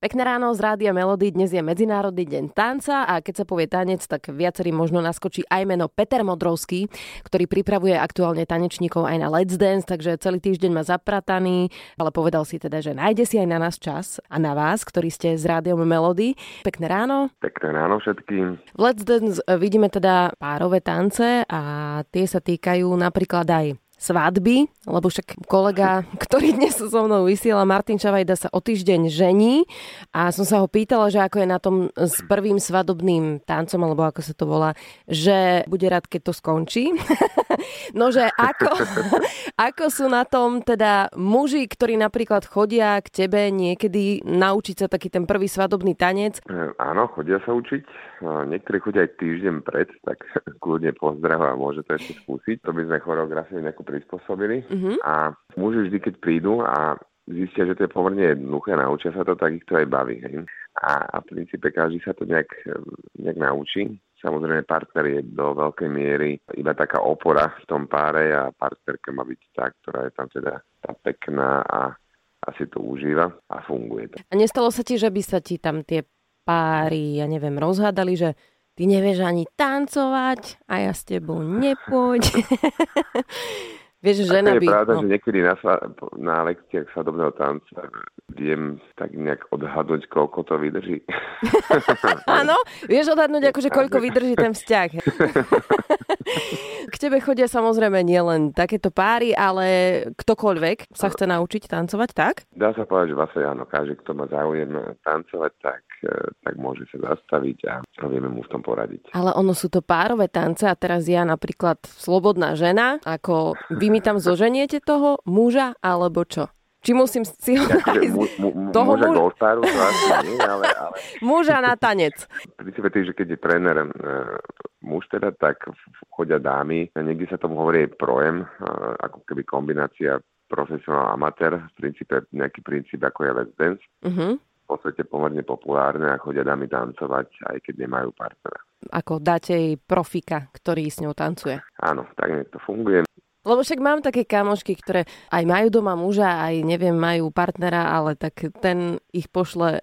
Pekné ráno z Rádia Melody. Dnes je Medzinárodný deň tanca a keď sa povie tanec, tak viacerý možno naskočí aj meno Peter Modrovský, ktorý pripravuje aktuálne tanečníkov aj na Let's Dance, takže celý týždeň má zaprataný, ale povedal si teda, že nájde si aj na nás čas a na vás, ktorí ste z Rádiom Melody. Pekné ráno. Pekné ráno všetkým. V Let's Dance vidíme teda párové tance a tie sa týkajú napríklad aj svadby, lebo však kolega, ktorý dnes so mnou vysiela, Martin Čavajda sa o týždeň žení a som sa ho pýtala, že ako je na tom s prvým svadobným tancom, alebo ako sa to volá, že bude rád, keď to skončí. no, že ako, ako sú na tom teda muži, ktorí napríklad chodia k tebe niekedy naučiť sa taký ten prvý svadobný tanec? E, áno, chodia sa učiť. Niektorí chodia aj týždeň pred, tak kľudne pozdrav a môže to ešte skúsiť. To by sme choreografiu nejakú prispôsobili. Uh-huh. A muži vždy, keď prídu a zistia, že to je pomerne jednoduché, naučia sa to, tak ich to aj baví. Hej. A, a v princípe každý sa to nejak, nejak naučí. Samozrejme, partner je do veľkej miery iba taká opora v tom páre a partnerka má byť tá, ktorá je tam teda tá pekná a asi to užíva a funguje to. A nestalo sa ti, že by sa ti tam tie páry, ja neviem, rozhádali, že ty nevieš ani tancovať a ja s tebou nepôjdem. Vieš, žena by... je pravda, no. že niekedy na, na lekciách sadobného tanca viem tak nejak odhadnúť, koľko to vydrží. Áno? vieš odhadnúť, akože koľko vydrží ten vzťah. K tebe chodia samozrejme nielen takéto páry, ale ktokoľvek sa chce naučiť tancovať, tak? Dá sa povedať, že vlastne áno, každý, kto má záujem tancovať, tak, e, tak môže sa zastaviť a vieme mu v tom poradiť. Ale ono sú to párové tance a teraz ja napríklad slobodná žena, ako vy mi tam zoženiete toho muža, alebo čo? Či musím si ho nájsť mu, mu, toho muža muž... to asi nie, ale, ale... Muža na tanec. V princípe tým, že keď je tréner e, muž teda, tak chodia dámy. Niekde sa tomu hovorí projem, e, ako keby kombinácia profesionál amatér, v princípe nejaký princíp ako je let's dance. Uh-huh. V podstate pomerne populárne a chodia dámy tancovať, aj keď nemajú partnera. Ako dáte jej profika, ktorý s ňou tancuje. Áno, tak to funguje. Lebo však mám také kamošky, ktoré aj majú doma muža, aj neviem, majú partnera, ale tak ten ich pošle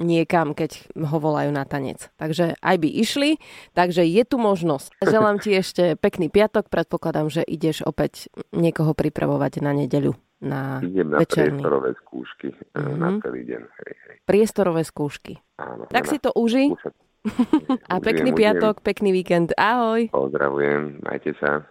niekam, keď ho volajú na tanec. Takže aj by išli, takže je tu možnosť. Želám ti ešte pekný piatok, predpokladám, že ideš opäť niekoho pripravovať na nedeľu. Na Idem na večerný. priestorové skúšky mm-hmm. na celý deň. Hej, hej. Priestorové skúšky. Áno, tak si to uži. A pekný piatok, pekný víkend. Ahoj. Pozdravujem, majte sa.